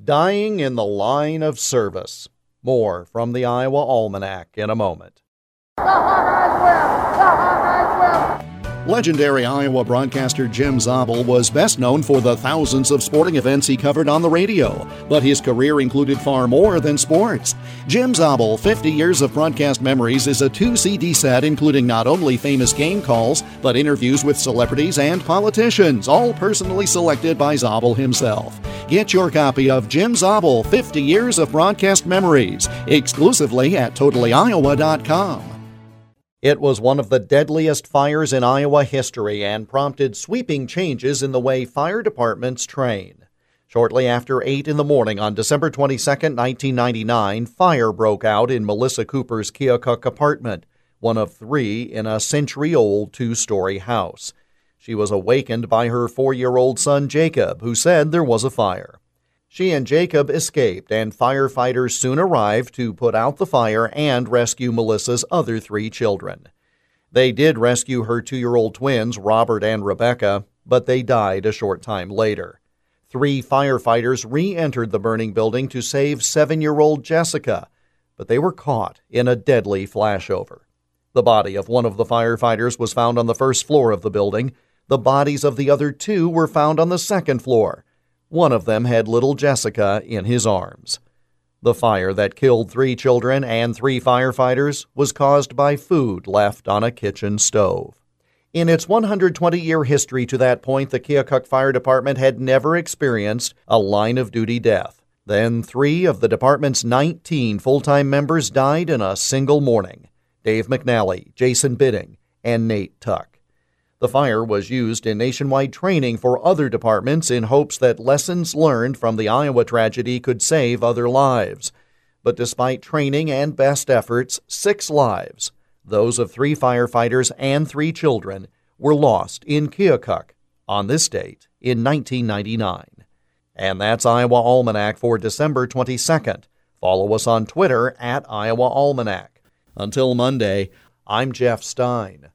Dying in the Line of Service. More from the Iowa Almanac in a moment. The Hawkeyes! The Hawkeyes! Legendary Iowa broadcaster Jim Zabel was best known for the thousands of sporting events he covered on the radio, but his career included far more than sports. Jim Zabel, 50 Years of Broadcast Memories, is a two CD set including not only famous game calls, but interviews with celebrities and politicians, all personally selected by Zabel himself. Get your copy of Jim Zabel, 50 Years of Broadcast Memories, exclusively at totallyiowa.com. It was one of the deadliest fires in Iowa history and prompted sweeping changes in the way fire departments train. Shortly after 8 in the morning on December 22, 1999, fire broke out in Melissa Cooper's Keokuk apartment, one of three in a century old two story house. She was awakened by her four year old son Jacob, who said there was a fire. She and Jacob escaped, and firefighters soon arrived to put out the fire and rescue Melissa's other three children. They did rescue her two year old twins, Robert and Rebecca, but they died a short time later. Three firefighters re entered the burning building to save seven year old Jessica, but they were caught in a deadly flashover. The body of one of the firefighters was found on the first floor of the building. The bodies of the other two were found on the second floor. One of them had little Jessica in his arms. The fire that killed three children and three firefighters was caused by food left on a kitchen stove. In its 120 year history to that point, the Keokuk Fire Department had never experienced a line of duty death. Then, three of the department's 19 full time members died in a single morning Dave McNally, Jason Bitting, and Nate Tuck. The fire was used in nationwide training for other departments in hopes that lessons learned from the Iowa tragedy could save other lives. But despite training and best efforts, six lives, those of three firefighters and three children, were lost in Keokuk on this date in 1999. And that's Iowa Almanac for December 22nd. Follow us on Twitter at Iowa Almanac. Until Monday, I'm Jeff Stein.